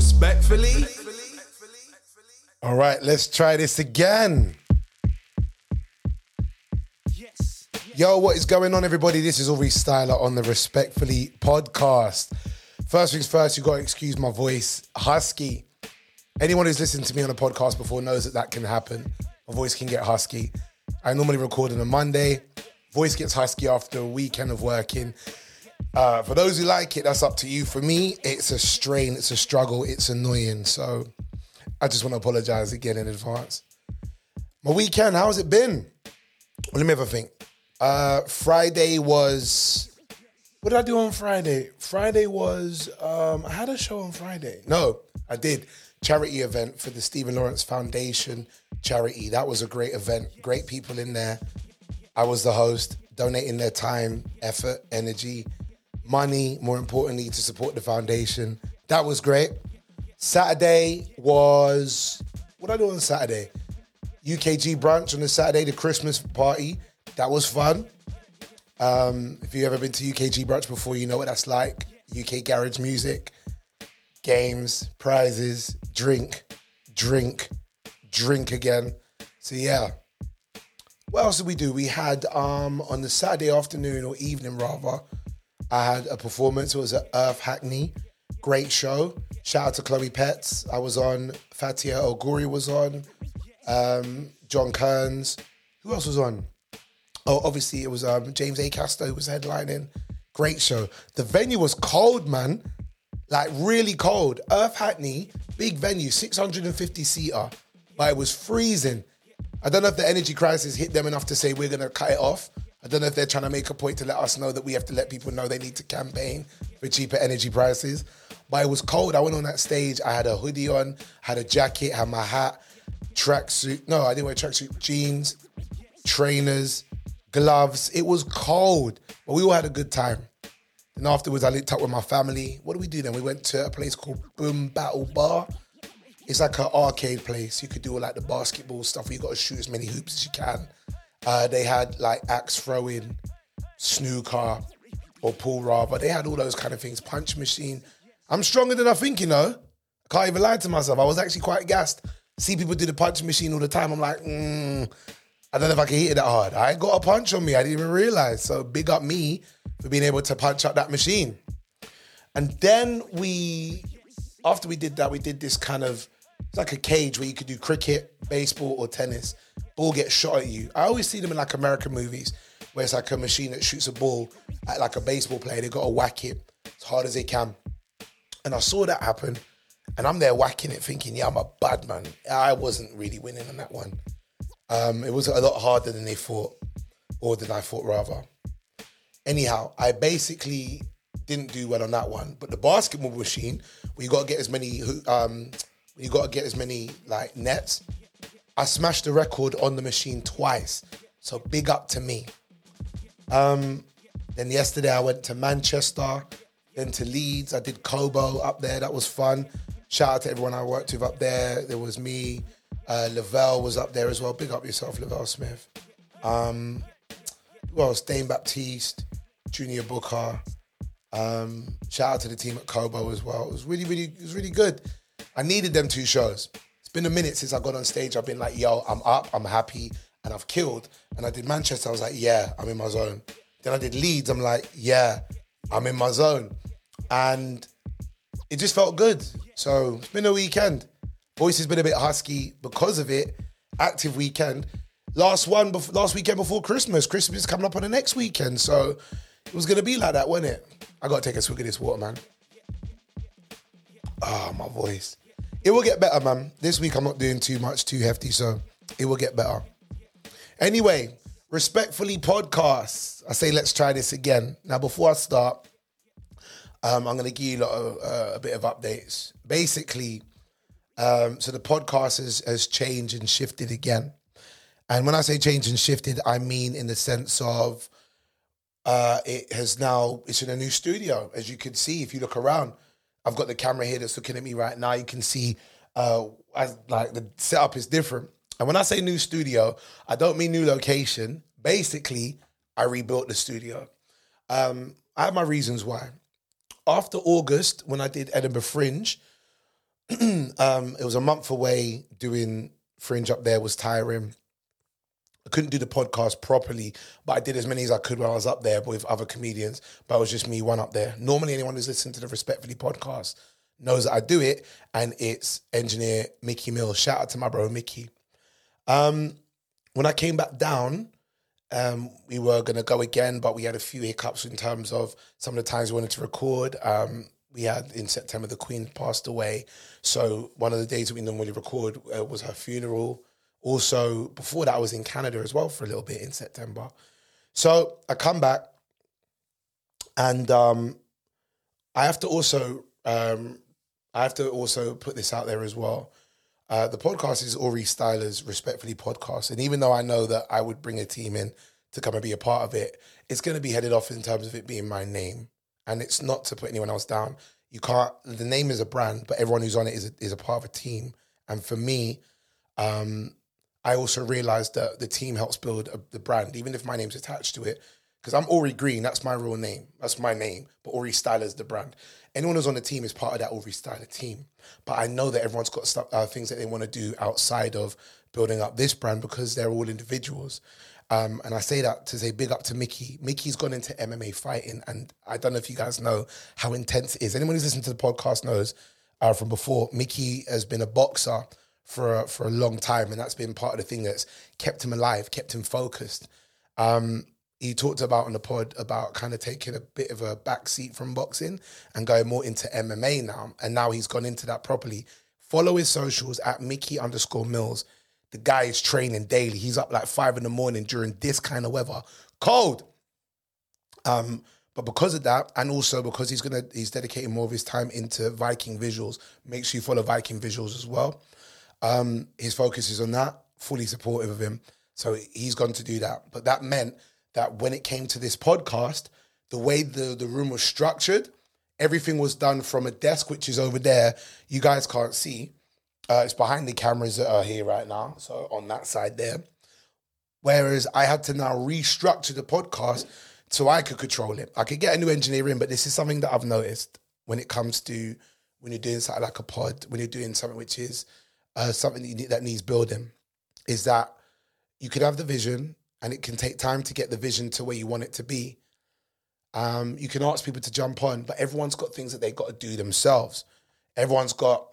Respectfully. All right, let's try this again. Yo, what is going on, everybody? This is Aurie Styla on the Respectfully podcast. First things first, you got to excuse my voice. Husky. Anyone who's listened to me on a podcast before knows that that can happen. My voice can get husky. I normally record on a Monday. Voice gets husky after a weekend of working. Uh, for those who like it, that's up to you. For me, it's a strain, it's a struggle, it's annoying. So I just want to apologize again in advance. My weekend, how's it been? Well, let me have a think. Uh, Friday was. What did I do on Friday? Friday was. Um, I had a show on Friday. No, I did. Charity event for the Stephen Lawrence Foundation charity. That was a great event. Great people in there. I was the host, donating their time, effort, energy, money, more importantly, to support the foundation. That was great. Saturday was what did I do on Saturday? UKG brunch on the Saturday, the Christmas party. That was fun. Um, if you've ever been to UKG brunch before, you know what that's like. UK garage music, games, prizes, drink, drink, drink again. So yeah. What else did we do? We had um, on the Saturday afternoon or evening rather, I had a performance. It was at Earth Hackney. Great show. Shout out to Chloe Petts. I was on. Fatiha El-Ghorri was on. Um, John Kearns. Who else was on? Oh, obviously it was um, James Acaster who was headlining. Great show. The venue was cold, man. Like really cold. Earth Hackney, big venue, 650 seater, but it was freezing. I don't know if the energy crisis hit them enough to say we're gonna cut it off. I don't know if they're trying to make a point to let us know that we have to let people know they need to campaign for cheaper energy prices. But it was cold. I went on that stage. I had a hoodie on, had a jacket, had my hat, tracksuit. No, I didn't wear tracksuit. Jeans, trainers, gloves. It was cold, but we all had a good time. And afterwards, I linked up with my family. What did we do then? We went to a place called Boom Battle Bar. It's like an arcade place. You could do all like the basketball stuff you got to shoot as many hoops as you can. Uh, they had like axe throwing, snooker, or pool rather. They had all those kind of things. Punch machine. I'm stronger than I think, you know. I can't even lie to myself. I was actually quite gassed. See people do the punch machine all the time. I'm like, mm, I don't know if I can hit it that hard. I got a punch on me. I didn't even realize. So big up me for being able to punch up that machine. And then we, after we did that, we did this kind of, it's like a cage where you could do cricket, baseball, or tennis. Ball gets shot at you. I always see them in like American movies where it's like a machine that shoots a ball at like a baseball player. They got to whack it as hard as they can. And I saw that happen. And I'm there whacking it, thinking, yeah, I'm a bad man. I wasn't really winning on that one. Um, it was a lot harder than they thought, or than I thought, rather. Anyhow, I basically didn't do well on that one. But the basketball machine, where you got to get as many, um, you got to get as many like nets. I smashed the record on the machine twice. So big up to me. Um, then yesterday I went to Manchester, then to Leeds. I did Kobo up there. That was fun. Shout out to everyone I worked with up there. There was me. Uh, Lavelle was up there as well. Big up yourself, Lavelle Smith. Um, else? Dane Baptiste, Junior Booker. Um, shout out to the team at Kobo as well. It was really, really, it was really good. I needed them two shows. It's been a minute since I got on stage. I've been like, yo, I'm up, I'm happy, and I've killed. And I did Manchester. I was like, yeah, I'm in my zone. Then I did Leeds. I'm like, yeah, I'm in my zone. And it just felt good. So it's been a weekend. Voice has been a bit husky because of it. Active weekend. Last one, bef- last weekend before Christmas. Christmas is coming up on the next weekend. So it was going to be like that, wasn't it? I got to take a swig of this water, man. Ah, my voice. It will get better, man. This week I'm not doing too much, too hefty, so it will get better. Anyway, respectfully podcast. I say let's try this again. Now, before I start, um, I'm going to give you a, lot of, uh, a bit of updates. Basically, um, so the podcast has, has changed and shifted again. And when I say changed and shifted, I mean in the sense of uh, it has now, it's in a new studio. As you can see, if you look around, I've got the camera here that's looking at me right now. You can see uh, like the setup is different. And when I say new studio, I don't mean new location. Basically, I rebuilt the studio. Um, I have my reasons why. After August, when I did Edinburgh Fringe, um, it was a month away doing Fringe up there was tiring. Couldn't do the podcast properly, but I did as many as I could when I was up there with other comedians. But it was just me one up there. Normally, anyone who's listened to the Respectfully podcast knows that I do it, and it's engineer Mickey Mills. Shout out to my bro Mickey. Um, when I came back down, um, we were to go again, but we had a few hiccups in terms of some of the times we wanted to record. Um, we had in September the Queen passed away, so one of the days that we normally record uh, was her funeral. Also, before that, I was in Canada as well for a little bit in September. So I come back, and um, I have to also um, I have to also put this out there as well. Uh, the podcast is Aurie Styla's Respectfully podcast. And even though I know that I would bring a team in to come and be a part of it, it's going to be headed off in terms of it being my name. And it's not to put anyone else down. You can't, the name is a brand, but everyone who's on it is a, is a part of a team. And for me, um, I also realized that the team helps build a, the brand, even if my name's attached to it. Because I'm Aurie Green, that's my real name. That's my name. But Aurie Styla is the brand anyone who's on the team is part of that Aurie Styla team. But I know that everyone's got stuff, uh, things that they want to do outside of building up this brand because they're all individuals. Um, and I say that to say big up to Mickey. Mickey's gone into MMA fighting, and I don't know if you guys know how intense it is. Anyone who's listened to the podcast knows uh, from before. Mickey has been a boxer for a, for a long time, and that's been part of the thing that's kept him alive, kept him focused. Um, he talked about on the pod about kind of taking a bit of a back seat from boxing and going more into MMA now. And now he's gone into that properly. Follow his socials at Mickey underscore Mills. The guy is training daily. He's up like five in the morning during this kind of weather. Cold. Um, but because of that, and also because he's gonna he's dedicating more of his time into Viking visuals, make sure you follow Viking visuals as well. Um, his focus is on that, fully supportive of him. So he's gone to do that. But that meant that when it came to this podcast, the way the, the room was structured, everything was done from a desk, which is over there. You guys can't see. Uh, it's behind the cameras that are here right now. So on that side there. Whereas I had to now restructure the podcast so I could control it. I could get a new engineer in, but this is something that I've noticed when it comes to when you're doing something like a pod, when you're doing something which is uh, something that, need, that needs building, is that you could have the vision, and it can take time to get the vision to where you want it to be. Um, you can ask people to jump on, but everyone's got things that they've got to do themselves. Everyone's got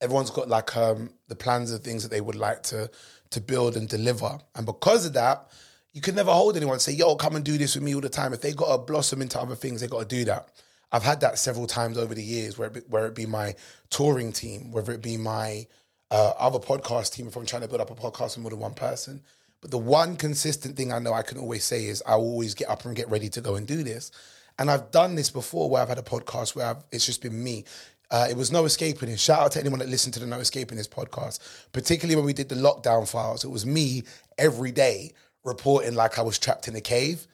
everyone's got like um, the plans of things that they would like to to build and deliver. And because of that, you can never hold anyone say, "Yo, come and do this with me all the time." If they got to blossom into other things, they got to do that. I've had that several times over the years, where it be, where it be my touring team, whether it be my uh, other podcast team. If I'm trying to build up a podcast with more than one person, but the one consistent thing I know I can always say is I always get up and get ready to go and do this. And I've done this before where I've had a podcast where I've, it's just been me. Uh, it was No Escaping. Shout out to anyone that listened to the No Escaping This podcast, particularly when we did the lockdown files. It was me every day reporting like I was trapped in a cave,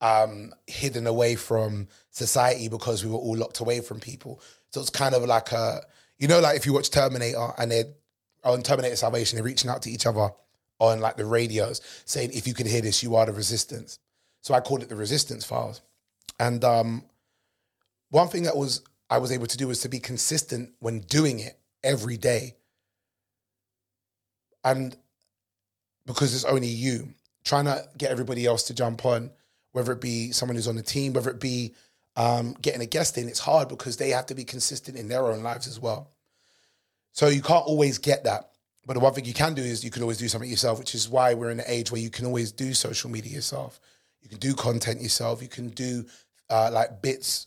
um, hidden away from society because we were all locked away from people. So it's kind of like a, you know, like if you watch Terminator and they're on Terminator Salvation, they're reaching out to each other on like the radios saying, if you can hear this, you are the resistance. So I called it the resistance files. And um, one thing that was I was able to do was to be consistent when doing it every day. And because it's only you, trying to get everybody else to jump on, whether it be someone who's on the team, whether it be um, getting a guest in, it's hard because they have to be consistent in their own lives as well. So you can't always get that. But the one thing you can do is you can always do something yourself, which is why we're in an age where you can always do social media yourself. You can do content yourself. You can do uh, like bits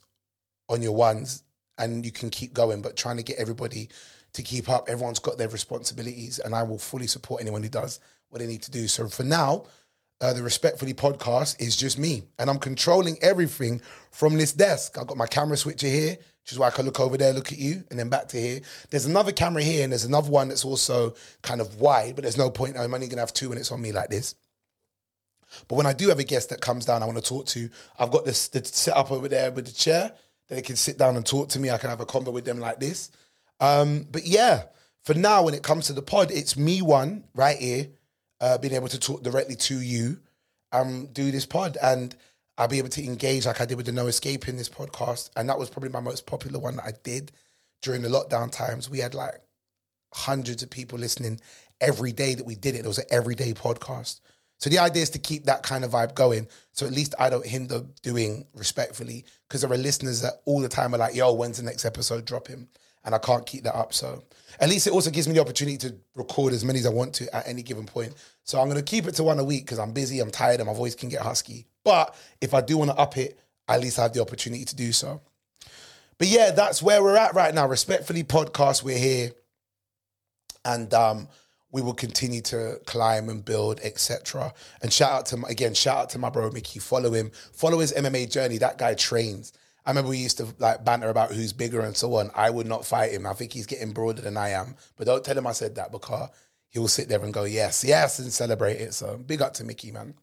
on your ones, and you can keep going. But trying to get everybody to keep up, everyone's got their responsibilities, and I will fully support anyone who does what they need to do. So for now, uh, the Respectfully podcast is just me, and I'm controlling everything from this desk. I've got my camera switcher here which is why I can look over there, look at you, and then back to here. There's another camera here, and there's another one that's also kind of wide, but there's no point. I'm only gonna have two, and it's on me like this. But when I do have a guest that comes down, I want to talk to. I've got this the set up over there with the chair that they can sit down and talk to me. I can have a convo with them like this. Um, but yeah, for now, when it comes to the pod, it's me one right here, uh, being able to talk directly to you, um, do this pod and I'll be able to engage like I did with the No Escape in this podcast. And that was probably my most popular one that I did during the lockdown times, we had like hundreds of people listening every day that we did it. It was an everyday podcast. So the idea is to keep that kind of vibe going. So at least I don't hinder doing respectfully because there are listeners that all the time are like, yo, when's the next episode dropping? And I can't keep that up. So at least it also gives me the opportunity to record as many as I want to at any given point. So I'm going to keep it to one a week because I'm busy, I'm tired, and my voice can get husky. But if I do want to up it, at least I have the opportunity to do so. But yeah, that's where we're at right now. Respectfully, podcast, we're here. And um, we will continue to climb and build, etc. And shout out to again, shout out to my bro Mickey. Follow him. Follow his MMA journey. That guy trains. I remember we used to like banter about who's bigger and so on. I would not fight him. I think he's getting broader than I am. But don't tell him I said that because he will sit there and go, yes, yes, and celebrate it. So big up to Mickey, man.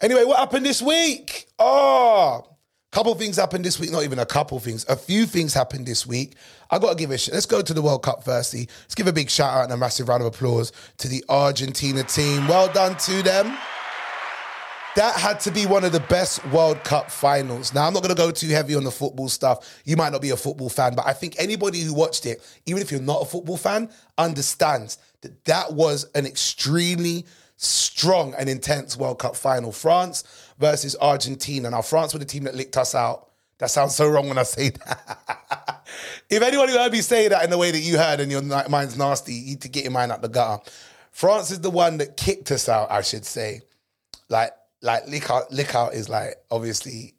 Anyway, what happened this week? Oh, couple things happened this week. Not even a couple things. A few things happened this week. I got to give a sh- let's go to the World Cup firstly. Let's give a big shout out and a massive round of applause to the Argentina team. Well done to them. That had to be one of the best World Cup finals. Now, I'm not going to go too heavy on the football stuff. You might not be a football fan, but I think anybody who watched it, even if you're not a football fan, understands that that was an extremely strong and intense World Cup final. France versus Argentina. Now, France were the team that licked us out. That sounds so wrong when I say that. if anyone heard me say that in the way that you heard and your mind's nasty, you need to get your mind out the gutter. France is the one that kicked us out, I should say. Like, like lick out, lick out is like obviously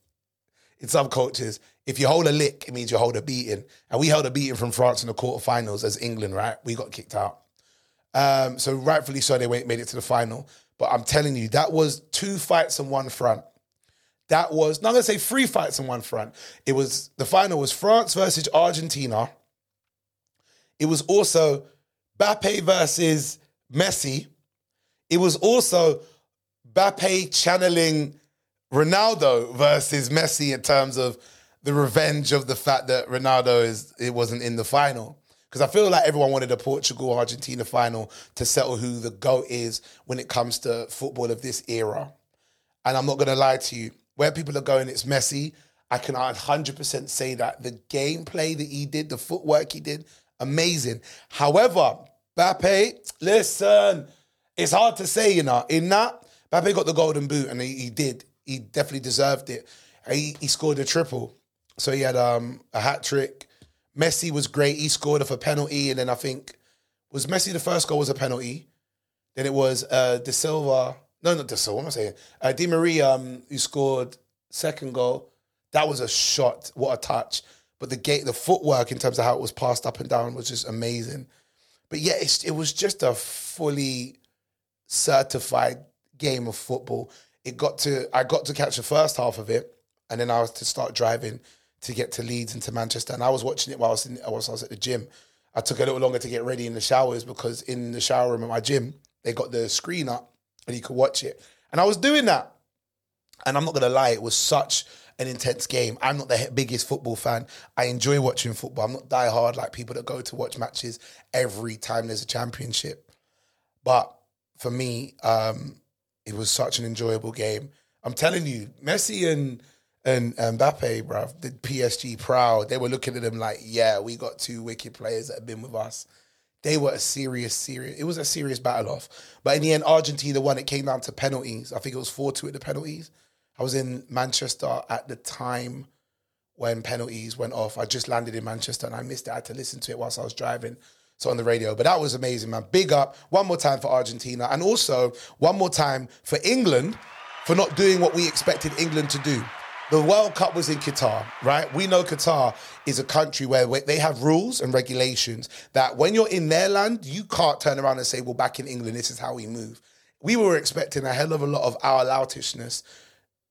in some cultures, if you hold a lick, it means you hold a beating. And we held a beating from France in the quarterfinals as England, right? We got kicked out. Um, so rightfully so, they made it to the final. But I'm telling you, that was two fights on one front. That was not gonna say three fights on one front. It was the final was France versus Argentina. It was also Mbappe versus Messi. It was also Mbappe channeling Ronaldo versus Messi in terms of the revenge of the fact that Ronaldo is it wasn't in the final because I feel like everyone wanted a Portugal Argentina final to settle who the GOAT is when it comes to football of this era. And I'm not going to lie to you, where people are going, it's Messi. I can 100% say that the gameplay that he did, the footwork he did, amazing. However, Mbappe, listen, it's hard to say, you know. In that, Mbappe got the golden boot and he, he did. He definitely deserved it. He, he scored a triple. So he had um, a hat trick, Messi was great. He scored off a penalty, and then I think was Messi the first goal was a penalty. Then it was uh, De Silva. No, not De Silva. What am I saying? Uh, Di Maria um, who scored second goal. That was a shot. What a touch! But the gate, the footwork in terms of how it was passed up and down was just amazing. But yeah, it was just a fully certified game of football. It got to I got to catch the first half of it, and then I was to start driving to get to Leeds and to Manchester. And I was watching it while I was, whilst I was at the gym. I took a little longer to get ready in the showers because in the shower room at my gym, they got the screen up and you could watch it. And I was doing that. And I'm not to lie, it was such an intense game. I'm not the biggest football fan. I enjoy watching football. I'm not die hard like people that go to watch matches every time there's a championship. But for me, um, it was such an enjoyable game. I'm telling you, Messi and and um, Mbappe, bruv, the PSG proud. They were looking at them like, yeah, we got two wicked players that have been with us. They were a serious, serious. It was a serious battle off. But in the end, Argentina won. It came down to penalties. I think it was four two at the penalties. I was in Manchester at the time when penalties went off. I just landed in Manchester and I missed it. I had to listen to it whilst I was driving. So on the radio. But that was amazing, man. Big up one more time for Argentina. And also one more time for England for not doing what we expected England to do. The World Cup was in Qatar, right? We know Qatar is a country where they have rules and regulations that when you're in their land, you can't turn around and say, well, back in England, this is how we move. We were expecting a hell of a lot of our loutishness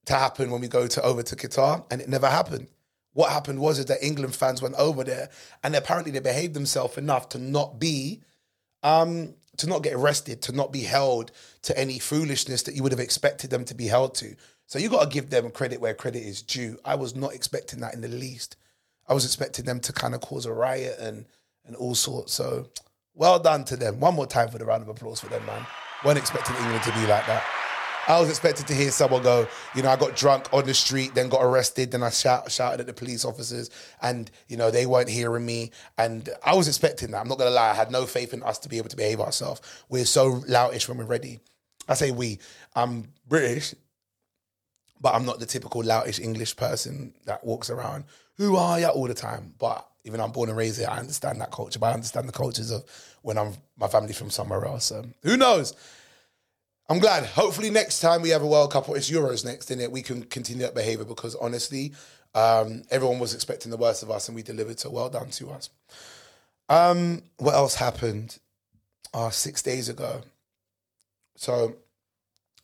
to happen when we go to over to Qatar, and it never happened. What happened was is that England fans went over there, and apparently they behaved themselves enough to not be, um, to not get arrested, to not be held to any foolishness that you would have expected them to be held to. So you got to give them credit where credit is due. I was not expecting that in the least. I was expecting them to kind of cause a riot and and all sorts. So well done to them. One more time for the round of applause for them, man. Weren't expecting England to be like that. I was expected to hear someone go, you know, I got drunk on the street, then got arrested, then I shout, shouted at the police officers, and you know they weren't hearing me, and I was expecting that. I'm not gonna lie, I had no faith in us to be able to behave ourselves. We're so loutish when we're ready. I say we. I'm British, but I'm not the typical loutish English person that walks around, who are you all the time. But even though I'm born and raised here, I understand that culture, but I understand the cultures of when I'm my family from somewhere else. Who knows? I'm glad. Hopefully next time we have a World Cup or it's Euros next in it, we can continue that behaviour because honestly, um, everyone was expecting the worst of us and we delivered. So well done to us. Um, what else happened? Uh, six days ago. So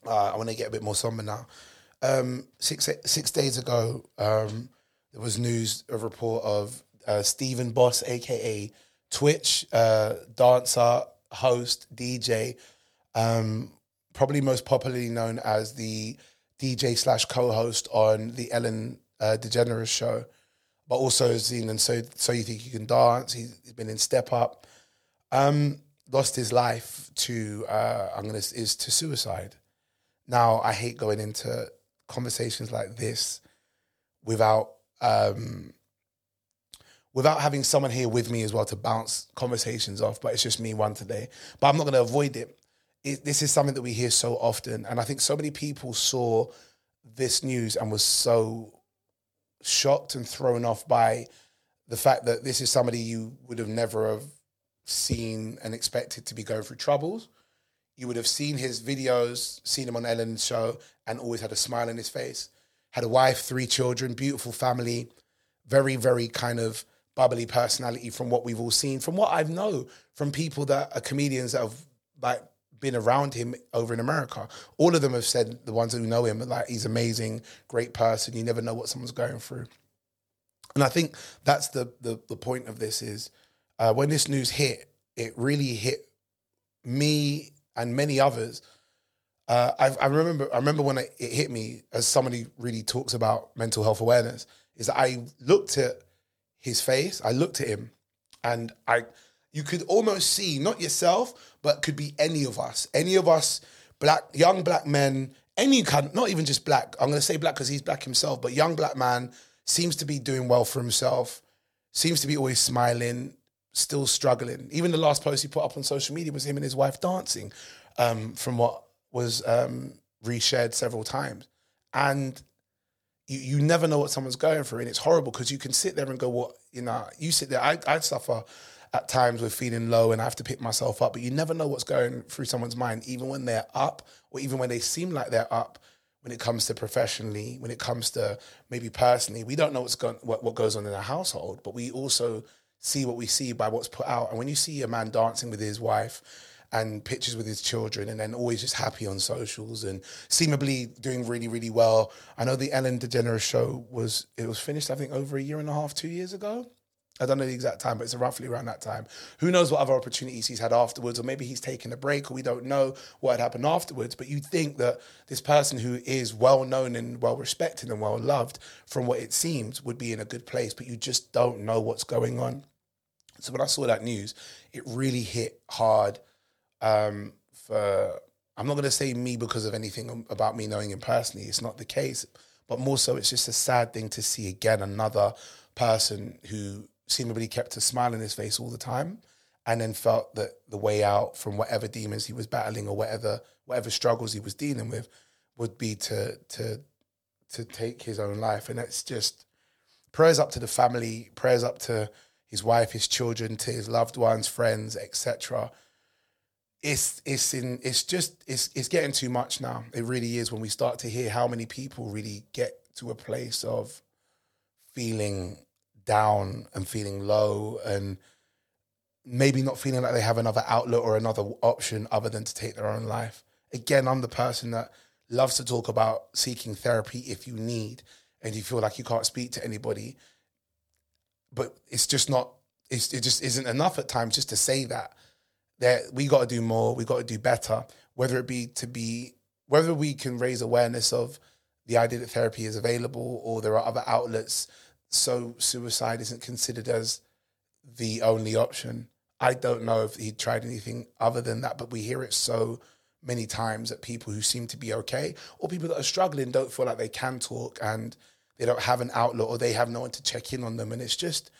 uh, I want to get a bit more somber now. Um, six six days ago, um, there was news, a report of uh, Stephen Boss, aka Twitch uh, dancer, host, DJ, um, probably most popularly known as the DJ slash co-host on the Ellen uh, DeGeneres show, but also seen in so so you think you can dance. He's been in Step Up. Um, lost his life to uh, I'm gonna is to suicide. Now I hate going into conversations like this without um, without having someone here with me as well to bounce conversations off. But it's just me one today. But I'm not to avoid it. It. This is something that we hear so often, and I think so many people saw this news and was so shocked and thrown off by the fact that this is somebody you would have never have seen and expected to be going through troubles. You would have seen his videos, seen him on Ellen's show, and always had a smile on his face. Had a wife, three children, beautiful family, very, very kind of bubbly personality from what we've all seen, from what I know from people that are comedians that have like been around him over in America. All of them have said the ones who know him like he's amazing, great person. You never know what someone's going through. And I think that's the the, the point of this is uh, when this news hit, it really hit me and many others. Uh, I, I, remember I remember when it, it hit me as somebody really talks about mental health awareness is that I looked at his face, I looked at him, and I you could almost see not yourself, but could be any of us, any of us, black young black men, any kind, not even just black. I'm going to say black because he's black himself, but young black man seems to be doing well for himself, seems to be always smiling, still struggling. Even the last post he put up on social media was him and his wife dancing, um, from what was um, reshared several times, and you, you never know what someone's going through, and it's horrible because you can sit there and go, "What you know?" You sit there. I I suffer at times with feeling low, and I have to pick myself up. But you never know what's going through someone's mind, even when they're up, or even when they seem like they're up. When it comes to professionally, when it comes to maybe personally, we don't know what's going what, what goes on in a household, but we also see what we see by what's put out. And when you see a man dancing with his wife and pictures with his children and then always just happy on socials and seemingly doing really, really well. I know the Ellen DeGeneres show was it was finished, I think, over a year and a half, two years ago. I don't know the exact time, but it's roughly around that time. Who knows what other opportunities he's had afterwards, or maybe he's taken a break, or we don't know what had happened afterwards. But you'd think that this person who is well known and well respected and well loved, from what it seems, would be in a good place, but you just don't know what's going on. So when I saw that news, it really hit hard um, for I'm not going to say me because of anything about me knowing him personally. It's not the case, but more so, it's just a sad thing to see again another person who seemingly kept a smile on his face all the time, and then felt that the way out from whatever demons he was battling or whatever whatever struggles he was dealing with would be to to to take his own life, and it's just prayers up to the family, prayers up to his wife, his children, to his loved ones, friends, etc it's it's in it's just it's it's getting too much now. It really is when we start to hear how many people really get to a place of feeling down and feeling low and maybe not feeling like they have another outlet or another option other than to take their own life. Again, I'm the person that loves to talk about seeking therapy if you need and you feel like you can't speak to anybody. But it's just not it's, it just isn't enough at times just to say that that we got to do more, we got to do better, whether it be to be, whether we can raise awareness of the idea that therapy is available or there are other outlets so suicide isn't considered as the only option. I don't know if he tried anything other than that, but we hear it so many times that people who seem to be okay or people that are struggling don't feel like they can talk and they don't have an outlet or they have no one to check in on them. And it's just,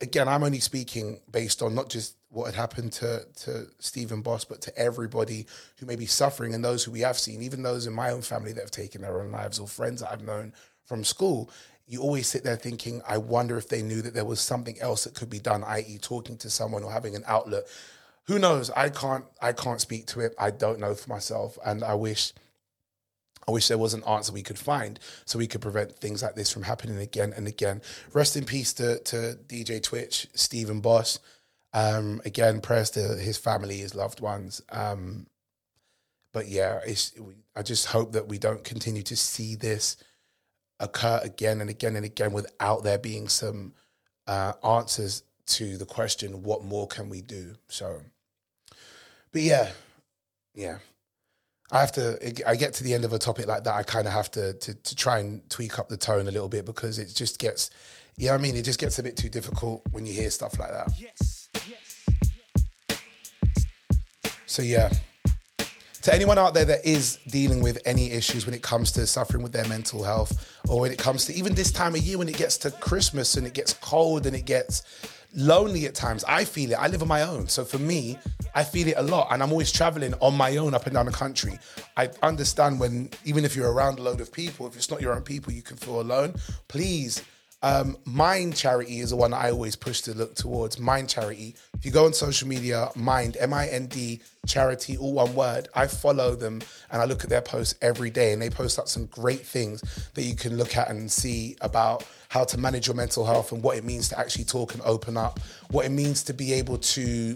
again, I'm only speaking based on not just what had happened to to Stephen Boss, but to everybody who may be suffering and those who we have seen, even those in my own family that have taken their own lives or friends that I've known from school. You always sit there thinking, I wonder if they knew that there was something else that could be done, i.e., talking to someone or having an outlet. Who knows? I can't I can't speak to it. I don't know for myself. And I wish I wish there was an answer we could find so we could prevent things like this from happening again and again. Rest in peace to, to DJ Twitch, Stephen Boss. Um, again, prayers to his family, his loved ones. Um, but yeah, I just hope that we don't continue to see this occur again and again and again without there being some uh, answers to the question, what more can we do? So, but yeah, yeah. I have to. I get to the end of a topic like that. I kind of have to, to to try and tweak up the tone a little bit because it just gets, yeah. You know I mean, it just gets a bit too difficult when you hear stuff like that. Yes. yes. So yeah, to anyone out there that is dealing with any issues when it comes to suffering with their mental health, or when it comes to even this time of year when it gets to Christmas and it gets cold and it gets lonely at times. I feel it. I live on my own. So for me, I feel it a lot. And I'm always traveling on my own up and down the country. I understand when, even if you're around a load of people, if it's not your own people, you can feel alone. Please um, Mind Charity is the one I always push to look towards. Mind Charity. If you go on social media, Mind, M I N D, charity, all one word, I follow them and I look at their posts every day and they post up some great things that you can look at and see about how to manage your mental health and what it means to actually talk and open up, what it means to be able to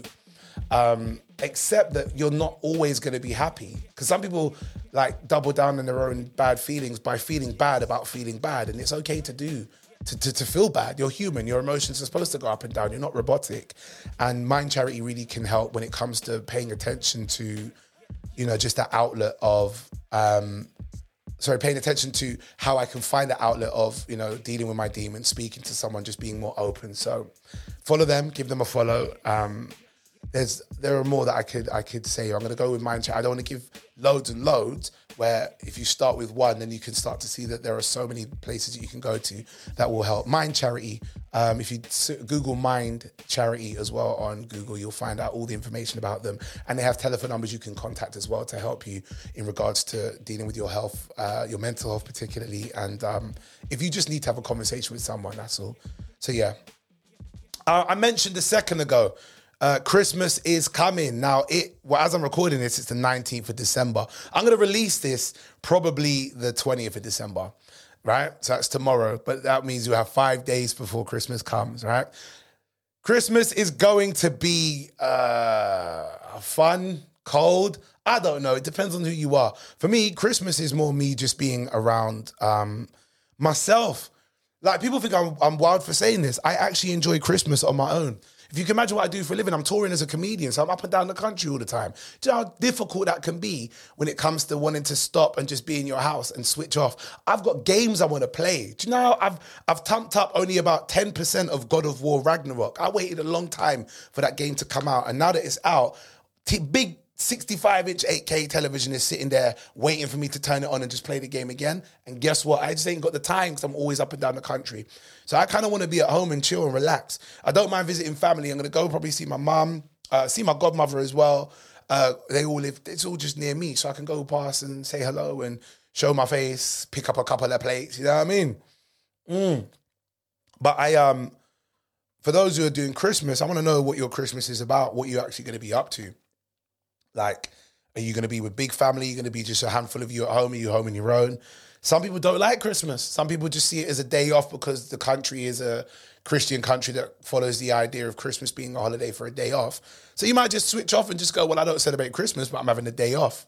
um, accept that you're not always going to be happy. Because some people like double down on their own bad feelings by feeling bad about feeling bad, and it's okay to do to, to, to, feel bad. You're human. Your emotions are supposed to go up and down. You're not robotic. And Mind Charity really can help when it comes to paying attention to, you know, just that outlet of, um, sorry, paying attention to how I can find the outlet of, you know, dealing with my demons, speaking to someone, just being more open. So follow them, give them a follow. Um, there's there are more that I could I could say. I'm gonna go with Mind Charity. I don't want to give loads and loads, where if you start with one, then you can start to see that there are so many places that you can go to that will help. Mind Charity, um, if you Google Mind Charity as well on Google, you'll find out all the information about them. And they have telephone numbers you can contact as well to help you in regards to dealing with your health, uh, your mental health, particularly. And um, if you just need to have a conversation with someone, that's all. So, yeah. Uh, I mentioned a second ago uh, Christmas is coming now. It well, as I'm recording this, it's the 19th of December. I'm gonna release this probably the 20th of December, right? So that's tomorrow. But that means you have five days before Christmas comes, right? Christmas is going to be uh, fun, cold. I don't know. It depends on who you are. For me, Christmas is more me just being around um, myself. Like people think I'm, I'm wild for saying this. I actually enjoy Christmas on my own. If you can imagine what I do for a living, I'm touring as a comedian, so I'm up and down the country all the time. Do you know how difficult that can be when it comes to wanting to stop and just be in your house and switch off? I've got games I want to play. Do you know I've I've tumped up only about 10% of God of War Ragnarok. I waited a long time for that game to come out, and now that it's out, t- big 65 inch 8K television is sitting there waiting for me to turn it on and just play the game again. And guess what? I just ain't got the time because I'm always up and down the country. So I kind of want to be at home and chill and relax. I don't mind visiting family. I'm going to go probably see my mum, uh, see my godmother as well. Uh, they all live, it's all just near me. So I can go past and say hello and show my face, pick up a couple of plates. You know what I mean? Mm. But I, um, for those who are doing Christmas, I want to know what your Christmas is about, what you're actually going to be up to. Like, are you going to be with big family? Are you going to be just a handful of you at home? Are you home on your own? Some people don't like Christmas. Some people just see it as a day off because the country is a Christian country that follows the idea of Christmas being a holiday for a day off. So you might just switch off and just go, well, I don't celebrate Christmas, but I'm having a day off.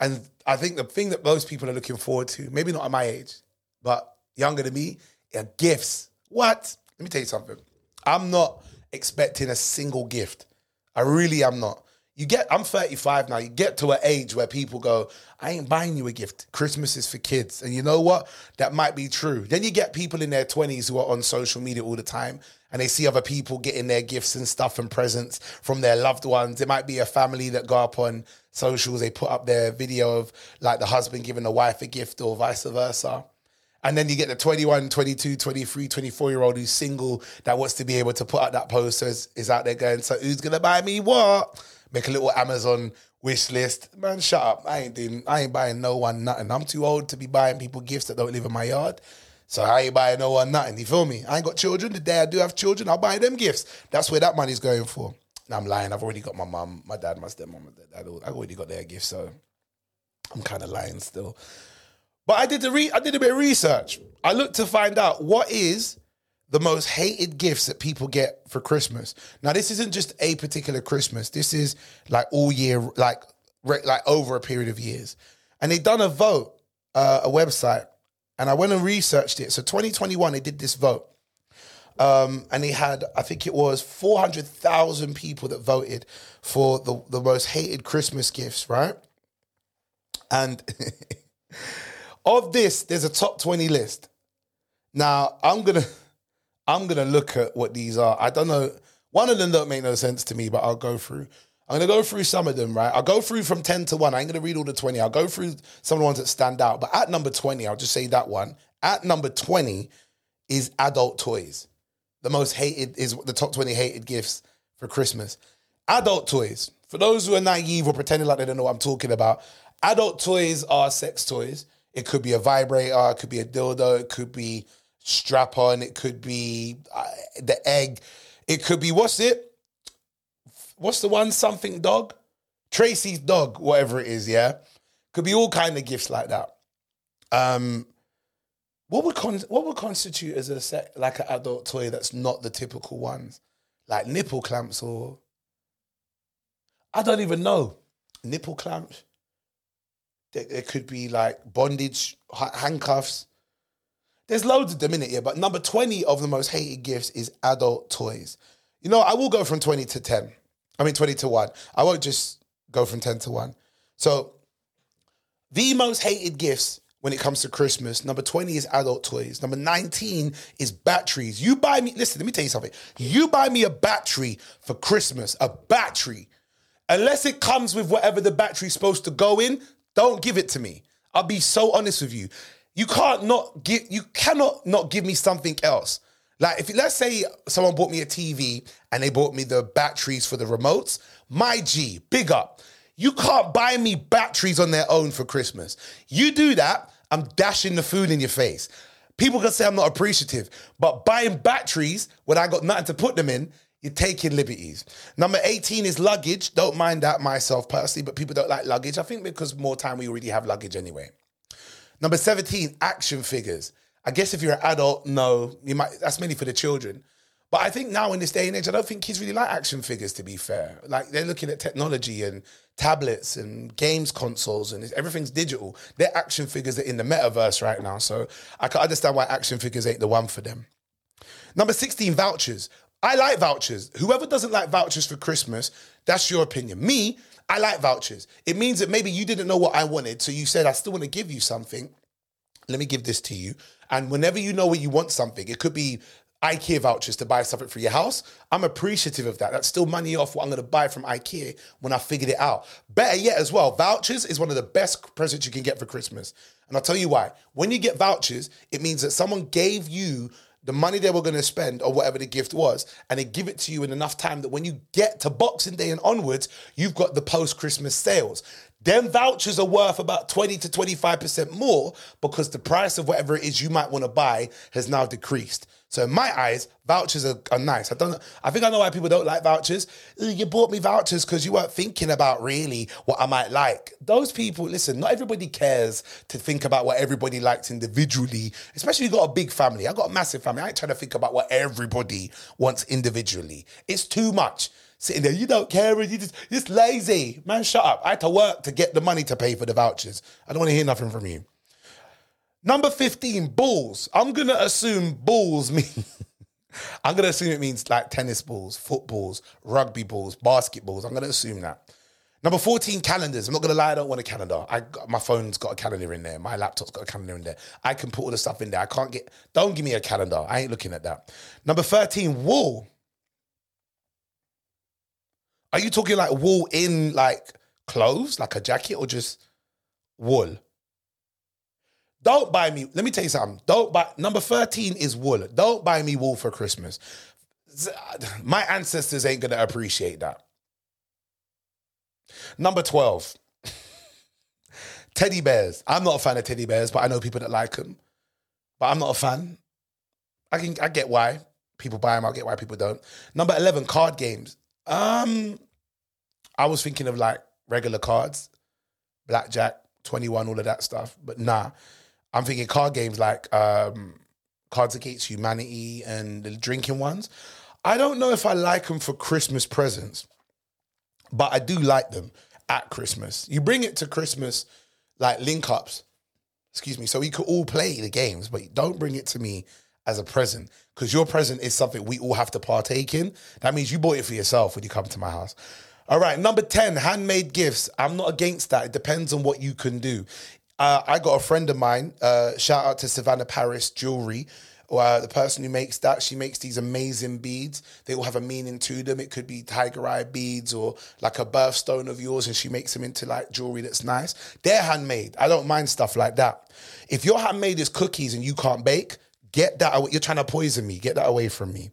And I think the thing that most people are looking forward to, maybe not at my age, but younger than me, are gifts. What? Let me tell you something. I'm not expecting a single gift. I really am not you get I'm 35 now. You get to an age where people go, I ain't buying you a gift. Christmas is for kids. And you know what? That might be true. Then you get people in their 20s who are on social media all the time and they see other people getting their gifts and stuff and presents from their loved ones. It might be a family that go up on socials, they put up their video of like the husband giving the wife a gift or vice versa. And then you get the 21, 22, 23, 24 year old who's single that wants to be able to put out that post so is, is out there going, So who's gonna buy me what? Make a little Amazon wish list. Man, shut up. I ain't doing I ain't buying no one nothing. I'm too old to be buying people gifts that don't live in my yard. So I ain't buying no one nothing. You feel me? I ain't got children. The day I do have children, I'll buy them gifts. That's where that money's going for. Now I'm lying. I've already got my mum, my dad, my stepmom, my dad. I've already got their gifts, so I'm kind of lying still. But I did the re- I did a bit of research. I looked to find out what is the most hated gifts that people get for Christmas. Now this isn't just a particular Christmas. This is like all year, like like over a period of years. And they done a vote, uh, a website, and I went and researched it. So 2021, they did this vote. Um, and they had, I think it was 400,000 people that voted for the, the most hated Christmas gifts, right? And of this, there's a top 20 list. Now, I'm to. I'm gonna look at what these are. I don't know. One of them don't make no sense to me, but I'll go through. I'm gonna go through some of them, right? I'll go through from 10 to 1. I ain't gonna read all the 20. I'll go through some of the ones that stand out. But at number 20, I'll just say that one. At number 20 is adult toys. The most hated is the top 20 hated gifts for Christmas. Adult toys. For those who are naive or pretending like they don't know what I'm talking about, adult toys are sex toys. It could be a vibrator, it could be a dildo, it could be strap on, it could be uh, the egg, it could be what's it? What's the one? Something dog? Tracy's dog, whatever it is, yeah? Could be all kind of gifts like that. Um, what would con- what would constitute as a set like an adult toy that's not the typical ones, like nipple clamps or I don't even know nipple clamps. There, there could be like bondage handcuffs. There's loads of them in it, yeah. But number twenty of the most hated gifts is adult toys. You know, I will go from twenty to ten. I mean, twenty to one. I won't just go from ten to one. So, the most hated gifts when it comes to Christmas. Number 20 is adult toys. Number 19 is batteries. You buy me, listen, let me tell you something. You buy me a battery for Christmas, a battery. Unless it comes with whatever the battery's supposed to go in, don't give it to me. I'll be so honest with you. You can't not give you cannot not give me something else. Like if let's say someone bought me a TV and they bought me the batteries for the remotes, my G, big up. You can't buy me batteries on their own for Christmas. You do that, I'm dashing the food in your face. People can say I'm not appreciative, but buying batteries when I got nothing to put them in, you're taking liberties. Number 18 is luggage. Don't mind that myself personally, but people don't like luggage. I think because more time we already have luggage anyway. Number 17, action figures. I guess if you're an adult, no, you might that's mainly for the children. But I think now in this day and age, I don't think kids really like action figures. To be fair, like they're looking at technology and tablets and games consoles and everything's digital. Their action figures are in the metaverse right now, so I can understand why action figures ain't the one for them. Number sixteen, vouchers. I like vouchers. Whoever doesn't like vouchers for Christmas, that's your opinion. Me, I like vouchers. It means that maybe you didn't know what I wanted, so you said I still want to give you something. Let me give this to you. And whenever you know what you want something, it could be IKEA vouchers to buy something for your house, I'm appreciative of that. That's still money off what I'm going to buy from IKEA when I figured it out. Better yet, as well, vouchers is one of the best presents you can get for Christmas. And I'll tell you why. When you get vouchers, it means that someone gave you the money they were going to spend or whatever the gift was, and they give it to you in enough time that when you get to Boxing Day and onwards, you've got the post Christmas sales. Them vouchers are worth about 20 to 25% more because the price of whatever it is you might want to buy has now decreased. So in my eyes, vouchers are, are nice. I don't. I think I know why people don't like vouchers. You bought me vouchers because you weren't thinking about really what I might like. Those people, listen. Not everybody cares to think about what everybody likes individually. Especially if you got a big family. I got a massive family. I ain't trying to think about what everybody wants individually. It's too much sitting there. You don't care, you just just lazy. Man, shut up. I had to work to get the money to pay for the vouchers. I don't want to hear nothing from you. Number 15, balls. I'm going to assume balls mean. I'm going to assume it means like tennis balls, footballs, rugby balls, basketballs. I'm going to assume that. Number 14, calendars. I'm not gonna lie, I don't want a calendar. I got, my phone's got a calendar in there. My laptop's got a calendar in there. I can put all the stuff in there. I can't get don't give me a calendar. I ain't looking at that. Number 13, wool. Are you talking like wool in like clothes, like a jacket, or just wool? Don't buy me. Let me tell you something. Don't buy. Number thirteen is wool. Don't buy me wool for Christmas. My ancestors ain't gonna appreciate that. Number twelve. teddy bears. I'm not a fan of teddy bears, but I know people that like them. But I'm not a fan. I can. I get why people buy them. I get why people don't. Number eleven, card games. Um, I was thinking of like regular cards, blackjack, 21, all of that stuff. But nah, I'm thinking card games like um, Cards Against Humanity and the drinking ones. I don't know if I like them for Christmas presents, but I do like them at Christmas. You bring it to Christmas like link ups, excuse me, so we could all play the games, but don't bring it to me as a present because your present is something we all have to partake in. That means you bought it for yourself when you come to my house. All right, number 10, handmade gifts. I'm not against that. It depends on what you can do. Uh, I got a friend of mine, uh, shout out to Savannah Paris Jewelry. Uh, the person who makes that, she makes these amazing beads. They all have a meaning to them. It could be tiger eye beads or like a birthstone of yours, and she makes them into like jewelry that's nice. They're handmade. I don't mind stuff like that. If your handmade is cookies and you can't bake, get that. Away. You're trying to poison me. Get that away from me.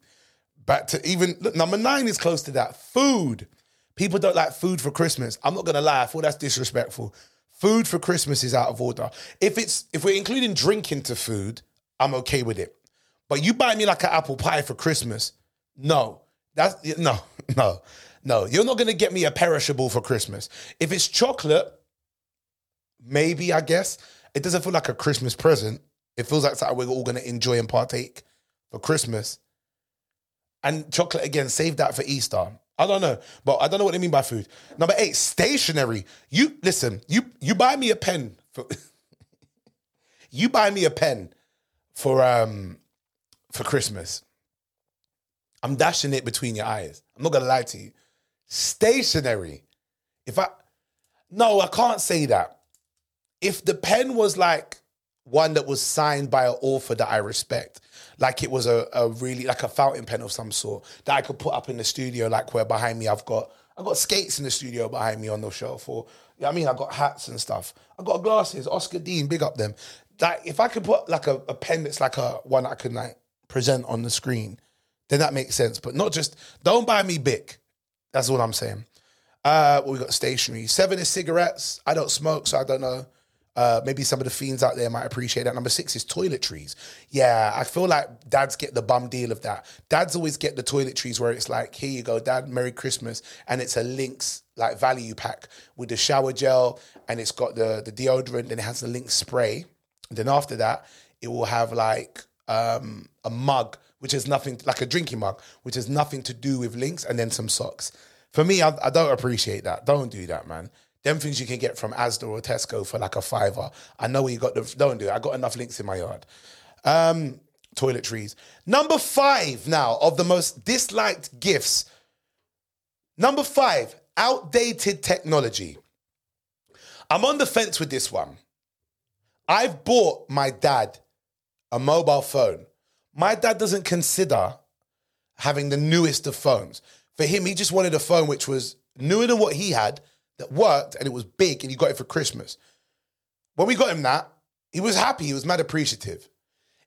Back to even look, number nine is close to that. Food. People don't like food for Christmas. I'm not gonna lie, I feel that's disrespectful. Food for Christmas is out of order. If it's if we're including drink into food, I'm okay with it. But you buy me like an apple pie for Christmas, no. That's no, no, no. You're not gonna get me a perishable for Christmas. If it's chocolate, maybe I guess. It doesn't feel like a Christmas present. It feels like something we're all gonna enjoy and partake for Christmas. And chocolate again, save that for Easter. I don't know, but I don't know what they mean by food. Number eight, stationery. You listen. You you buy me a pen for. you buy me a pen for um for Christmas. I'm dashing it between your eyes. I'm not gonna lie to you. Stationery. If I no, I can't say that. If the pen was like one that was signed by an author that I respect, like it was a, a really like a fountain pen of some sort that I could put up in the studio, like where behind me I've got I've got skates in the studio behind me on the shelf, or you know I mean I've got hats and stuff. I've got glasses, Oscar Deen, big up them. Like if I could put like a, a pen that's like a one I could like present on the screen, then that makes sense. But not just don't buy me big. That's what I'm saying. Uh, well, we got stationery. Seven is cigarettes. I don't smoke, so I don't know. Uh, maybe some of the fiends out there might appreciate that. Number six is toiletries. Yeah, I feel like dads get the bum deal of that. Dads always get the toiletries where it's like, here you go, dad, Merry Christmas. And it's a Lynx like value pack with the shower gel and it's got the, the deodorant and it has the Lynx spray. And then after that, it will have like um, a mug, which has nothing, like a drinking mug, which has nothing to do with Lynx and then some socks. For me, I, I don't appreciate that. Don't do that, man. Them things you can get from Asda or Tesco for like a fiver. I know where you got the. Don't do it. I got enough Lynx in my yard. Um, toiletries. Number five now of the most disliked gifts. Number five, outdated technology. I'm on the fence with this one. I've bought my dad a mobile phone. My dad doesn't consider having the newest of phones. For him, he just wanted a phone which was newer than what he had that worked and it was big and he got it for Christmas. When we got him that, he was happy, he was mad appreciative.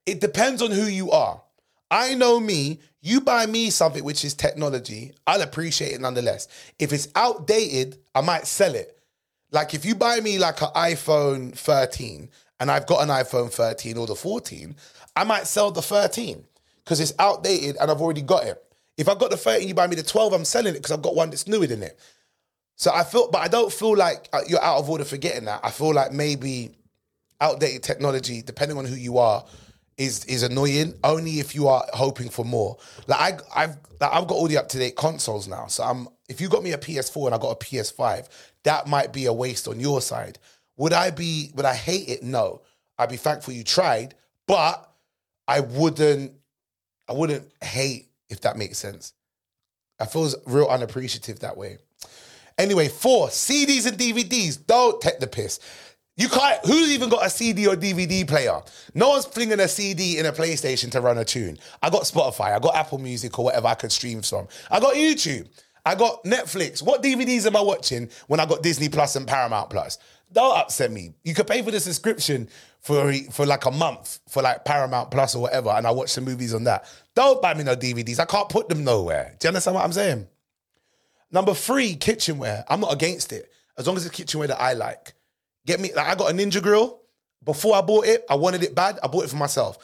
It depends on who you are. I know me, you buy me something which is technology, I'll appreciate it nonetheless. If it's outdated, I might sell it. Like if you buy me like an iPhone 13 and I've got an iPhone 13 or the 14, I might sell the 13 because it's outdated and I've already got it. If I've got the 13, you buy me the 12, I'm selling it because I've got one that's newer than it. So I feel, but I don't feel like uh, you're out of order for getting that. I feel like maybe outdated technology, depending on who you are, is is annoying. Only if you are hoping for more. Like I, I've like I've got all the up to date consoles now. So I'm if you got me a PS4 and I got a PS5, that might be a waste on your side. Would I be? Would I hate it? No. I'd be thankful you tried, but I wouldn't. I wouldn't hate if that makes sense. I feel real unappreciative that way. Anyway, four CDs and DVDs. Don't take the piss. You can't. Who's even got a CD or DVD player? No one's flinging a CD in a PlayStation to run a tune. I got Spotify. I got Apple Music or whatever I could stream from. I got YouTube. I got Netflix. What DVDs am I watching when I got Disney Plus and Paramount Plus? Don't upset me. You could pay for the subscription for for like a month for like Paramount Plus or whatever, and I watch the movies on that. Don't buy me no DVDs. I can't put them nowhere. Do you understand what I'm saying? Number three, kitchenware. I'm not against it as long as it's kitchenware that I like. Get me, like I got a Ninja Grill. Before I bought it, I wanted it bad. I bought it for myself.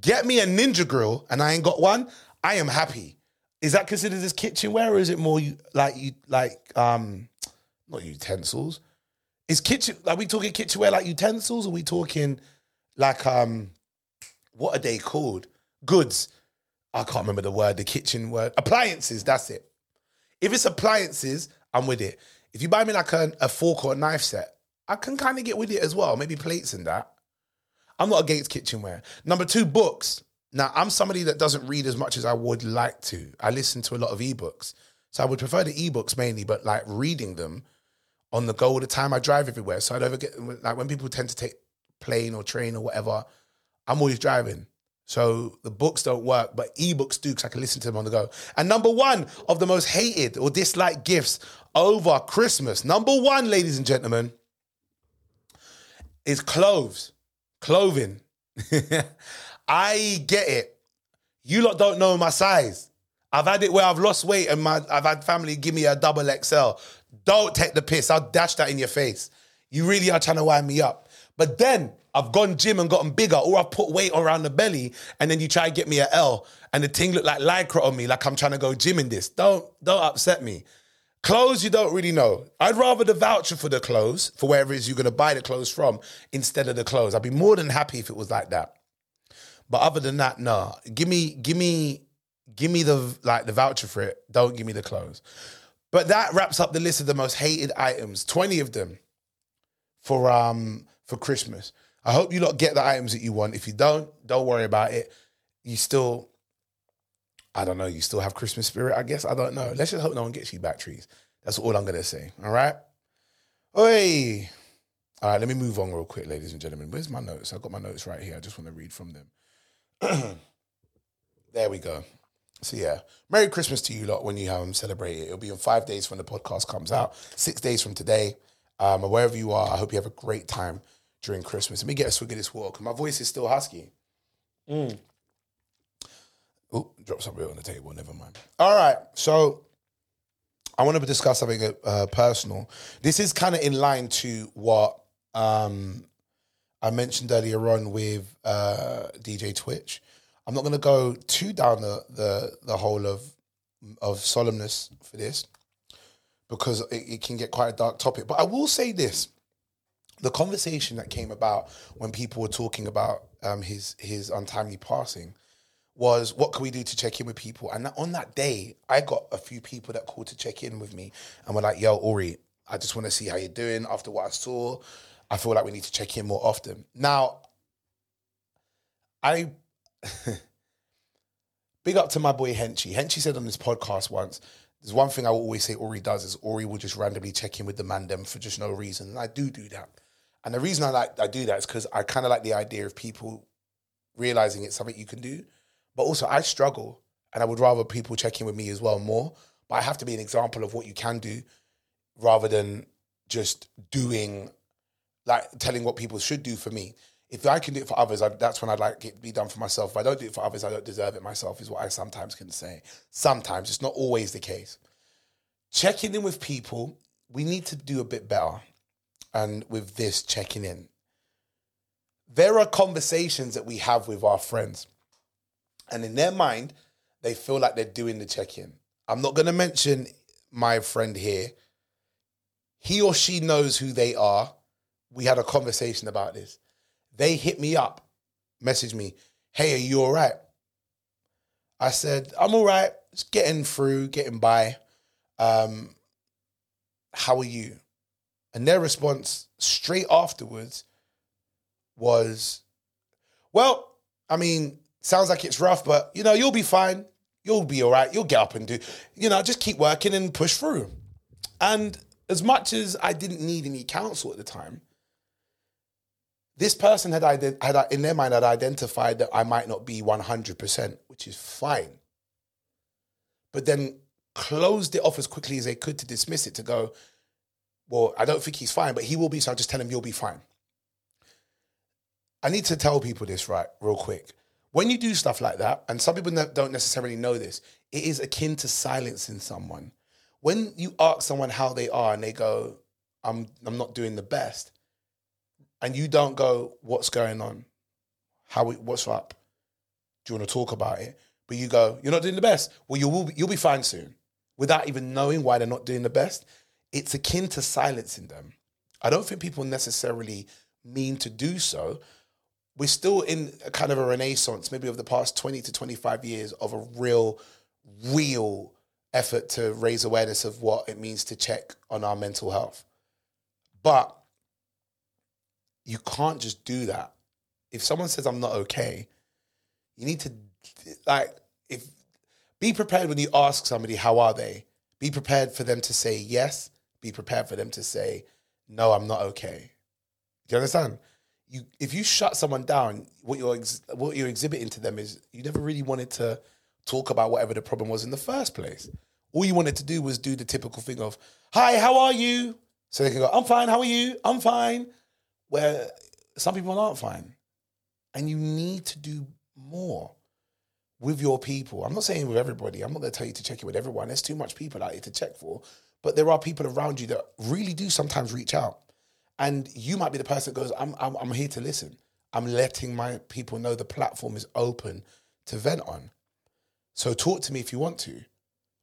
Get me a Ninja Grill and I ain't got one. I am happy. Is that considered as kitchenware or is it more you like you like um not utensils? Is kitchen are we talking kitchenware like utensils? Or we talking like um what are they called? Goods. I can't remember the word, the kitchen word. Appliances, that's it. If it's appliances, I'm with it. If you buy me like a, a fork or a knife set, I can kind of get with it as well. Maybe plates and that. I'm not against kitchenware. Number two, books. Now, I'm somebody that doesn't read as much as I would like to. I listen to a lot of ebooks. So I would prefer the ebooks mainly, but like reading them on the go all the time. I drive everywhere. So I don't get, like when people tend to take plane or train or whatever, I'm always driving. So the books don't work, but ebooks do because I can listen to them on the go. And number one of the most hated or disliked gifts over Christmas, number one, ladies and gentlemen, is clothes, clothing. I get it. You lot don't know my size. I've had it where I've lost weight and my I've had family give me a double XL. Don't take the piss. I'll dash that in your face. You really are trying to wind me up. But then I've gone gym and gotten bigger, or I've put weight around the belly, and then you try to get me a L, and the thing look like lycra on me, like I'm trying to go gym in this. Don't don't upset me. Clothes, you don't really know. I'd rather the voucher for the clothes, for wherever it is you're gonna buy the clothes from, instead of the clothes. I'd be more than happy if it was like that. But other than that, no. Give me, give me, give me the like the voucher for it. Don't give me the clothes. But that wraps up the list of the most hated items. 20 of them for um for Christmas. I hope you lot get the items that you want. If you don't, don't worry about it. You still, I don't know, you still have Christmas spirit, I guess. I don't know. Let's just hope no one gets you batteries. That's all I'm gonna say. All right. Oi. All right, let me move on real quick, ladies and gentlemen. Where's my notes? I've got my notes right here. I just want to read from them. there we go. So yeah, Merry Christmas to you lot when you um, celebrate it. It'll be in five days when the podcast comes out, six days from today. Um, wherever you are, I hope you have a great time during Christmas. Let me get a swig of this water because my voice is still husky. Mm. Oh, drop something on the table. Never mind. All right, so I want to discuss something uh, personal. This is kind of in line to what um, I mentioned earlier on with uh, DJ Twitch. I'm not going to go too down the, the the whole of of solemnness for this because it, it can get quite a dark topic. But I will say this: the conversation that came about when people were talking about um, his his untimely passing was what can we do to check in with people? And on that day, I got a few people that called to check in with me and were like, "Yo, Aurie, I just want to see how you're doing after what I saw. I feel like we need to check in more often." Now, I big up to my boy Henchy. Henchy said on this podcast once, there's one thing I will always say Aurie does is Aurie will just randomly check in with the man them for just no reason. And I do do that. And the reason I like I do that is because I kind of like the idea of people realizing it's something you can do. But also I struggle and I would rather people check in with me as well more. But I have to be an example of what you can do rather than just doing like telling what people should do for me. If I can do it for others, I, that's when I'd like it to be done for myself. If I don't do it for others, I don't deserve it myself, is what I sometimes can say. Sometimes, it's not always the case. Checking in with people, we need to do a bit better. And with this checking in, there are conversations that we have with our friends. And in their mind, they feel like they're doing the check in. I'm not going to mention my friend here. He or she knows who they are. We had a conversation about this. They hit me up, message me, hey, are you all right? I said, I'm all right. Just getting through, getting by. Um, how are you? And their response straight afterwards was, well, I mean, sounds like it's rough, but you know, you'll be fine. You'll be all right. You'll get up and do, you know, just keep working and push through. And as much as I didn't need any counsel at the time, this person had, had in their mind had identified that I might not be 100%, which is fine. But then closed it off as quickly as they could to dismiss it to go, well, I don't think he's fine, but he will be, so I'll just tell him you'll be fine. I need to tell people this right, real quick. When you do stuff like that, and some people don't necessarily know this, it is akin to silencing someone. When you ask someone how they are and they go, I'm, I'm not doing the best, and you don't go, What's going on? How, what's up? Do you want to talk about it? But you go, You're not doing the best. Well, you will you'll be fine soon without even knowing why they're not doing the best. It's akin to silencing them. I don't think people necessarily mean to do so, we're still in a kind of a renaissance, maybe over the past 20 to 25 years of a real, real effort to raise awareness of what it means to check on our mental health. But you can't just do that. If someone says I'm not okay, you need to like if be prepared when you ask somebody how are they. Be prepared for them to say yes. Be prepared for them to say no, I'm not okay. Do you understand? you if you shut someone down, what you're ex, what you're exhibiting to them is you never really wanted to talk about whatever the problem was in the first place. All you wanted to do was do the typical thing of, "Hi, how are you?" So they can go, "I'm fine. How are you? I'm fine." Where some people aren't fine, and you need to do more with your people. I'm not saying with everybody. I'm not going to tell you to check it with everyone. There's too much people out here to check for. But there are people around you that really do sometimes reach out. And you might be the person that goes, I'm, I'm, I'm here to listen. I'm letting my people know the platform is open to vent on. So talk to me if you want to.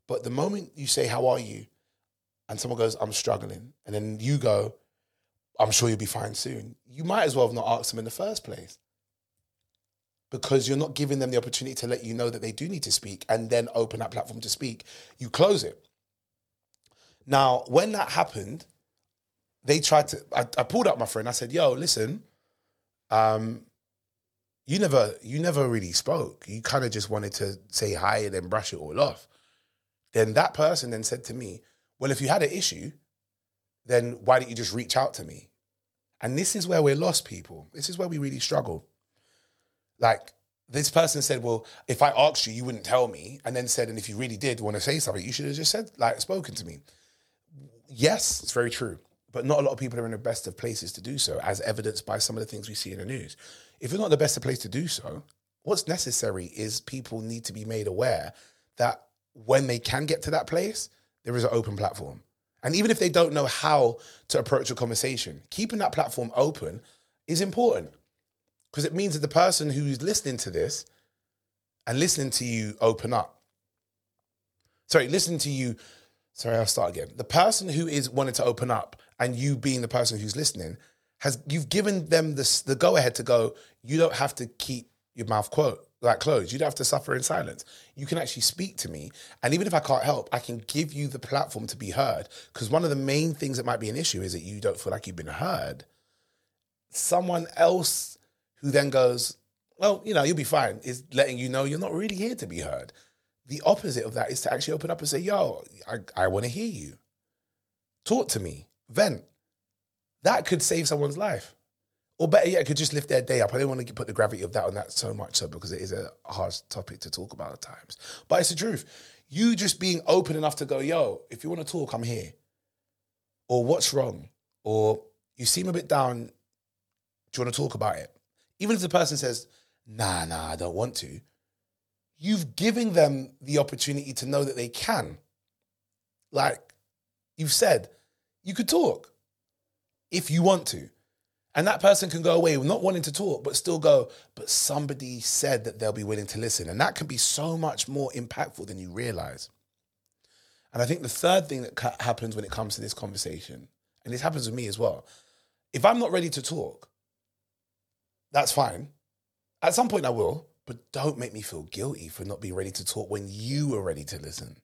But the moment you say, How are you? and someone goes, I'm struggling, and then you go, I'm sure you'll be fine soon, you might as well have not asked them in the first place. Because you're not giving them the opportunity to let you know that they do need to speak and then open that platform to speak. You close it. Now, when that happened, they tried to. I, I pulled up my friend. I said, "Yo, listen, um, you never, you never really spoke. You kind of just wanted to say hi and then brush it all off." Then that person then said to me, "Well, if you had an issue, then why didn't you just reach out to me?" And this is where we're lost, people. This is where we really struggle. Like this person said, "Well, if I asked you, you wouldn't tell me," and then said, "And if you really did want to say something, you should have just said, like, spoken to me." Yes, it's very true but not a lot of people are in the best of places to do so, as evidenced by some of the things we see in the news. If you're not the best of place to do so, what's necessary is people need to be made aware that when they can get to that place, there is an open platform. And even if they don't know how to approach a conversation, keeping that platform open is important because it means that the person who's listening to this and listening to you open up, sorry, listening to you, sorry, I'll start again. The person who is wanting to open up and you being the person who's listening has you've given them this the go ahead to go you don't have to keep your mouth quote like closed. You don't have to suffer in silence. You can actually speak to me. And even if i can't help i can give you the platform to be heard. Because one of the main things that might be an issue is that you don't feel like you've been heard. Someone else who then goes well you know you'll be fine is letting you know you're not really here to be heard the opposite of that is to actually open up and say yo i, I want to hear you talk to me vent. That could save someone's life. Or better yet, it could just lift their day up. I don't want to put the gravity of that on that so much so because it is a hard topic to talk about at times. But it's the truth. You just being open enough to go, yo, if you want to talk, I'm here. Or what's wrong? Or you seem a bit down. Do you want to talk about it? Even if the person says, nah, nah, I don't want to, you've given them the opportunity to know that they can. Like you've said, you could talk if you want to. And that person can go away not wanting to talk, but still go, but somebody said that they'll be willing to listen. And that can be so much more impactful than you realize. And I think the third thing that ca- happens when it comes to this conversation, and this happens with me as well, if I'm not ready to talk, that's fine. At some point I will, but don't make me feel guilty for not being ready to talk when you are ready to listen.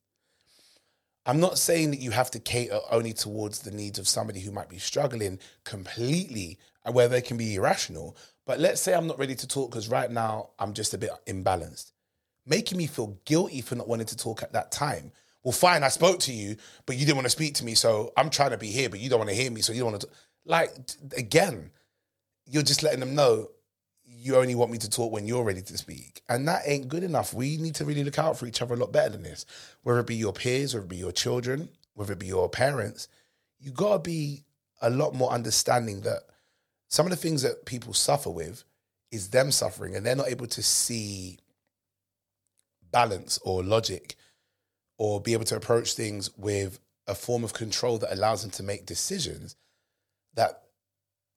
I'm not saying that you have to cater only towards the needs of somebody who might be struggling completely, uh, where they can be irrational. But let's say I'm not ready to talk because right now I'm just a bit imbalanced. Making me feel guilty for not wanting to talk at that time Well, fine, I spoke to you, but you didn't want to speak to me, so I'm trying to be here, but you don't want to hear me, so you don't want to. Like again, you're just letting them know you only want me to talk when you're ready to speak. And that ain't good enough. We need to really look out for each other a lot better than this. Whether it be your peers, whether it be your children, whether it be your parents, you gotta be a lot more understanding that some of the things that people suffer with is them suffering and they're not able to see balance or logic or be able to approach things with a form of control that allows them to make decisions that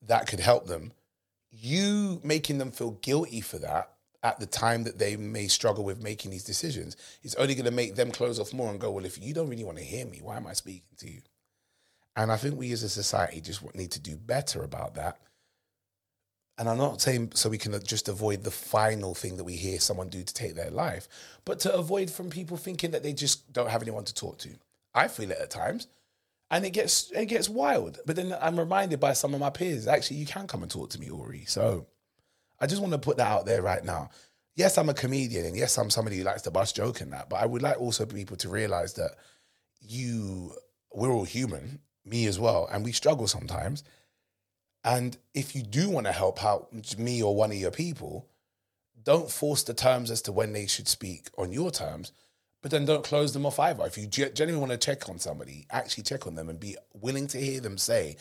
that could help them you making them feel guilty for that at the time that they may struggle with making these decisions is only going to make them close off more and go, well, if you don't really want to hear me, why am I speaking to you? And I think we as a society just need to do better about that. And I'm not saying so we can uh, just avoid the final thing that we hear someone do to take their life, but to avoid from people thinking that they just don't have anyone to talk to. I feel it at times and it gets it gets wild. But then I'm reminded by some of my peers, actually, you can come and talk to me, Aurie. So I just want to put that out there right now. Yes, I'm a comedian, and yes, I'm somebody who likes to bust joke and that. But I would like also people to realize that you, we're all human, me as well, and we struggle sometimes. And if you do want to help out me or one of your people, don't force the terms as to when they should speak on your terms but then don't close them off either. If you genuinely want to check on somebody, actually check on them and be willing to hear them say,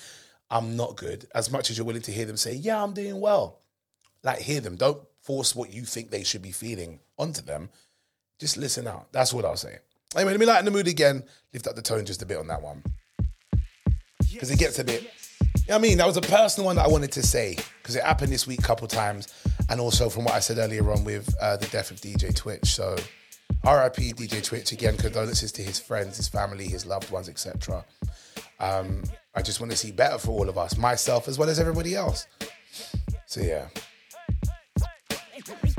I'm not good, as much as you're willing to hear them say, Yeah, I'm doing well. Like, hear them. Don't force what you think they should be feeling onto them. Just listen out. That's what I'll say. Anyway, let me lighten the mood again, lift up the tone just a bit on that one. Because it gets a bit. You know I mean? That was a personal one that I wanted to say because it happened this week a couple times. And also from what I said earlier on with uh, the death of DJ Twitch. So RIP DJ Twitch again. Condolences to his friends, his family, his loved ones, etc. Um, I just want to see better for all of us, myself as well as everybody else. So yeah.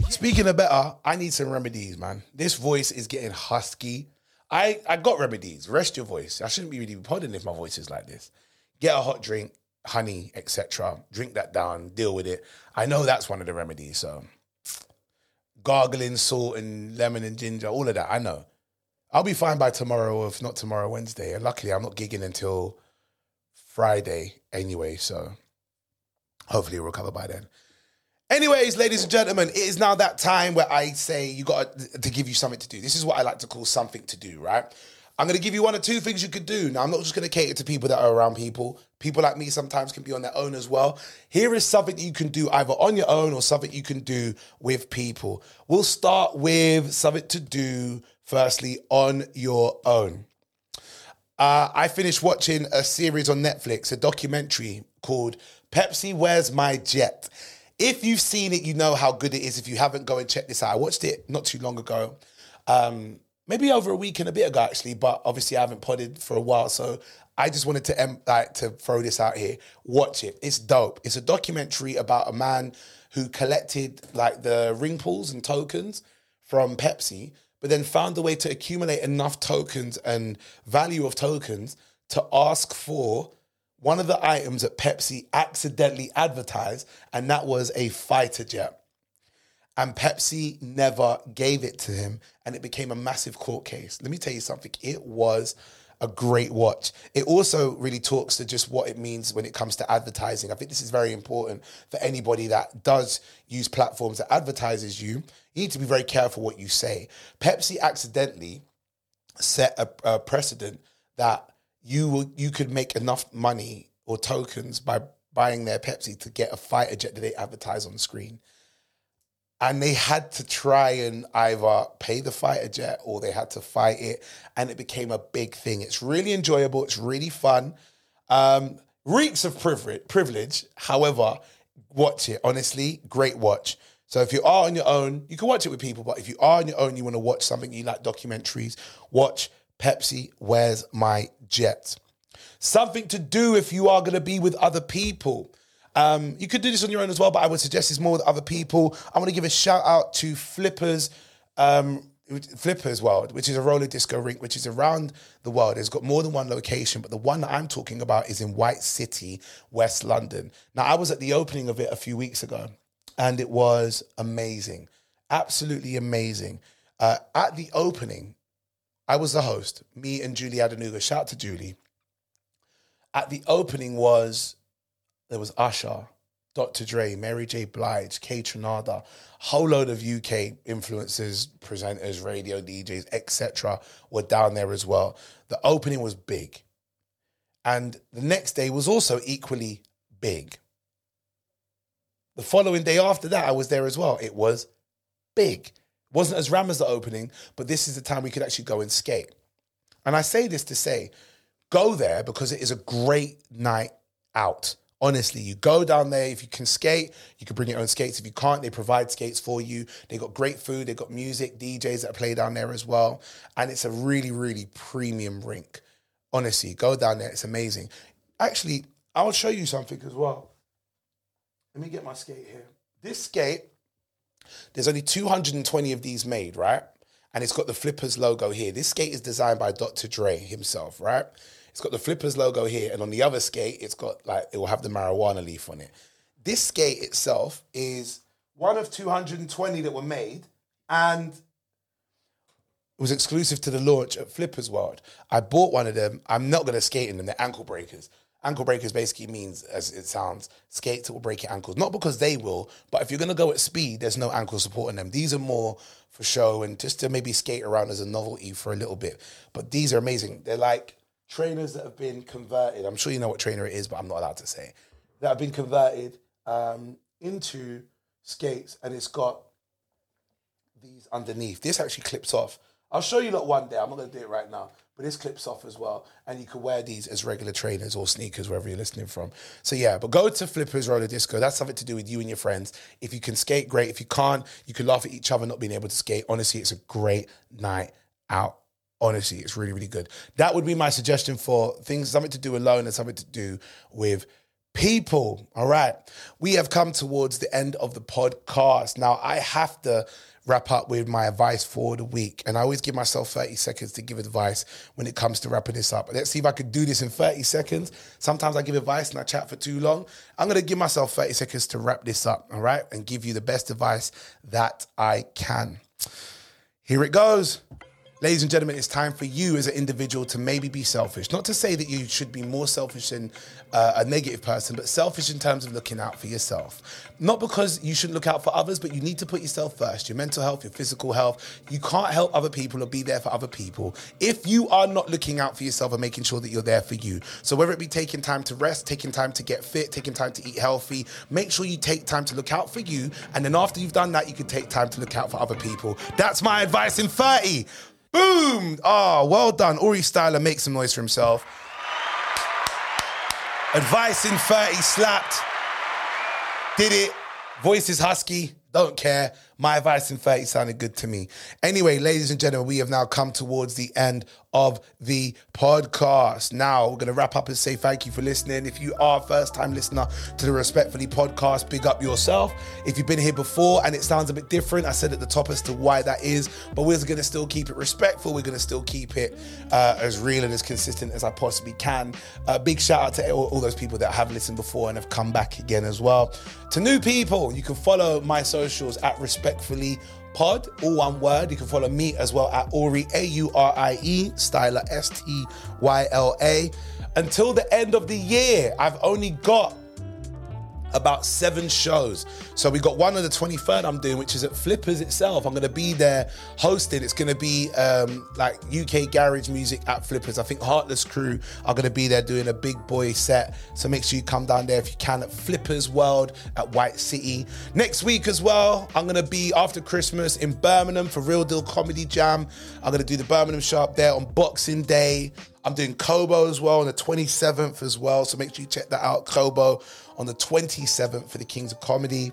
Speaking of better, I need some remedies, man. This voice is getting husky. I, I got remedies. Rest your voice. I shouldn't be really podding if my voice is like this. Get a hot drink, honey, etc. Drink that down, deal with it. I know that's one of the remedies. So gargling salt and lemon and ginger, all of that. I know. I'll be fine by tomorrow, if not tomorrow, Wednesday. And luckily, I'm not gigging until Friday anyway. So hopefully, we'll recover by then. Anyways, ladies and gentlemen, it is now that time where I say you got to give you something to do. This is what I like to call something to do, right? I'm going to give you one or two things you could do. Now, I'm not just going to cater to people that are around people. People like me sometimes can be on their own as well. Here is something you can do either on your own or something you can do with people. We'll start with something to do, firstly, on your own. Uh, I finished watching a series on Netflix, a documentary called Pepsi Where's My Jet. If you've seen it, you know how good it is. If you haven't, go and check this out. I watched it not too long ago. Um, maybe over a week and a bit ago actually, but obviously I haven't podded for a while, so I just wanted to like to throw this out here. Watch it; it's dope. It's a documentary about a man who collected like the ring pulls and tokens from Pepsi, but then found a way to accumulate enough tokens and value of tokens to ask for one of the items that Pepsi accidentally advertised, and that was a fighter jet and Pepsi never gave it to him, and it became a massive court case. Let me tell you something, it was a great watch. It also really talks to just what it means when it comes to advertising. I think this is very important for anybody that does use platforms that advertises you. You need to be very careful what you say. Pepsi accidentally set a, a precedent that you will, you could make enough money or tokens by buying their Pepsi to get a fighter jet that they advertise on screen and they had to try and either pay the fighter jet or they had to fight it. And it became a big thing. It's really enjoyable. It's really fun. Um, reeks of privilege, privilege. However watch it. Honestly great watch. So if you are on your own you can watch it with people. But if you are on your own you want to watch something you like documentaries watch pepsi where's my jet something to do if you are going to be with other people um, you could do this on your own as well, but I would suggest it's more with other people. I want to give a shout out to Flippers. Um, Flippers World, which is a roller disco rink, which is around the world. It's got more than one location, but the one that I'm talking about is in White City, West London. Now, I was at the opening of it a few weeks ago, and it was amazing, absolutely amazing. Uh, at the opening, I was the host, me and Julie Adenuga. Shout out to Julie. At the opening was there was Usher, Dr. Dre, Mary J. Blige, Kaytranada, a whole load of UK influencers, presenters, radio DJs, etc. were down there as well. The opening was big. And the next day was also equally big. The following day after that, I was there as well. It was big. Wasn't as ram as the opening, but this is the time we could actually go and skate. And I say this to say, go there because it is a great night out. Honestly, you go down there. If you can skate, you can bring your own skates. If you can't, they provide skates for you. They got great food. They got music, DJs that play down there as well, and it's a really, really premium rink. Honestly, go down there. It's amazing. Actually, I'll show you something as well. Let me get my skate here. This skate, there's only 220 of these made, right? And it's got the Flippers logo here. This skate is designed by Dr. Dre himself, right? It's got the Flippers logo here, and on the other skate, it's got like it will have the marijuana leaf on it. This skate itself is one of 220 that were made, and it was exclusive to the launch at Flippers World. I bought one of them. I'm not going to skate in them. They're ankle breakers. Ankle breakers basically means, as it sounds, skates will break your ankles. Not because they will, but if you're going to go at speed, there's no ankle support in them. These are more for show and just to maybe skate around as a novelty for a little bit. But these are amazing. They're like trainers that have been converted. I'm sure you know what trainer it is, but I'm not allowed to say. That have been converted um, into skates, and it's got these underneath. This actually clips off. I'll show you lot one day. I'm not going to do it right now, but this clips off as well, and you can wear these as regular trainers or sneakers wherever you're listening from. So yeah, but go to Flippers Roller Disco. That's something to do with you and your friends. If you can skate, great. If you can't, you can laugh at each other not being able to skate. Honestly, it's a great night out. Honestly, it's really, really good. That would be my suggestion for things, something to do alone and something to do with people. All right. We have come towards the end of the podcast. Now, I have to wrap up with my advice for the week. And I always give myself 30 seconds to give advice when it comes to wrapping this up. Let's see if I could do this in 30 seconds. Sometimes I give advice and I chat for too long. I'm going to give myself 30 seconds to wrap this up, all right? And give you the best advice that I can. Here it goes. Ladies and gentlemen, it's time for you as an individual to maybe be selfish. Not to say that you should be more selfish than uh, a negative person, but selfish in terms of looking out for yourself. Not because you shouldn't look out for others, but you need to put yourself first your mental health, your physical health. You can't help other people or be there for other people if you are not looking out for yourself and making sure that you're there for you. So, whether it be taking time to rest, taking time to get fit, taking time to eat healthy, make sure you take time to look out for you. And then after you've done that, you can take time to look out for other people. That's my advice in 30. Boom! Oh, well done. Aurie Styla makes some noise for himself. Advice in 30 slapped. Did it. Voice is husky. Don't care. My advice in 30 sounded good to me. Anyway, ladies and gentlemen, we have now come towards the end of the podcast. Now, we're going to wrap up and say thank you for listening. If you are a first time listener to the Respectfully podcast, big up yourself. If you've been here before and it sounds a bit different, I said at the top as to why that is, but we're going to still keep it respectful. We're going to still keep it uh, as real and as consistent as I possibly can. Uh, big shout out to all, all those people that have listened before and have come back again as well. To new people, you can follow my socials at Respectfully pod, all one word. You can follow me as well at Aurie, A U R I E, Styla, S T Y L A. Until the end of the year, I've only got about seven shows. So we got one on the 23rd I'm doing, which is at Flippers itself. I'm going to be there hosting. It's going to be um, like UK garage music at Flippers. I think Heartless Crew are going to be there doing a big boy set. So make sure you come down there if you can at Flippers World at White City. Next week as well, I'm going to be after Christmas in Birmingham for Real Deal Comedy Jam. I'm going to do the Birmingham show up there on Boxing Day. I'm doing Kobo as well on the 27th as well. So make sure you check that out. Kobo on the 27th for the Kings of Comedy.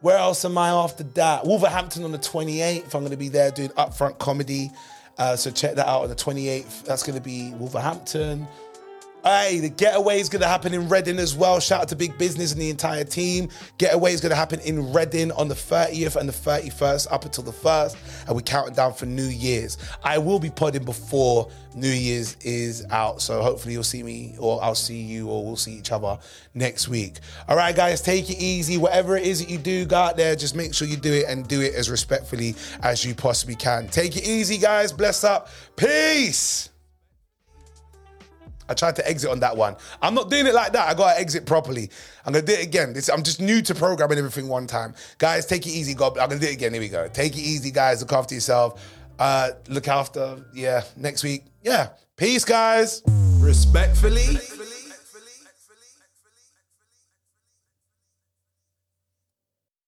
Where else am I after that? Wolverhampton on the 28th. I'm going to be there doing upfront comedy. Uh, so check that out on the 28th. That's going to be Wolverhampton. Hey, the getaway is going to happen in Reading as well. Shout out to Big Business and the entire team. Getaway is going to happen in Reading on the 30th and the 31st up until the 1st. And we're counting down for New Year's. I will be podding before New Year's is out. So hopefully you'll see me or I'll see you or we'll see each other next week. All right, guys, take it easy. Whatever it is that you do, go out there, just make sure you do it and do it as respectfully as you possibly can. Take it easy, guys. Bless up. Peace. I tried to exit on that one. I'm not doing it like that. I gotta exit properly. I'm gonna do it again. This, I'm just new to programming everything one time. Guys, take it easy. God, I'm gonna do it again. Here we go. Take it easy, guys. Look after yourself. Uh, look after, yeah, next week. Yeah. Peace, guys. Respectfully.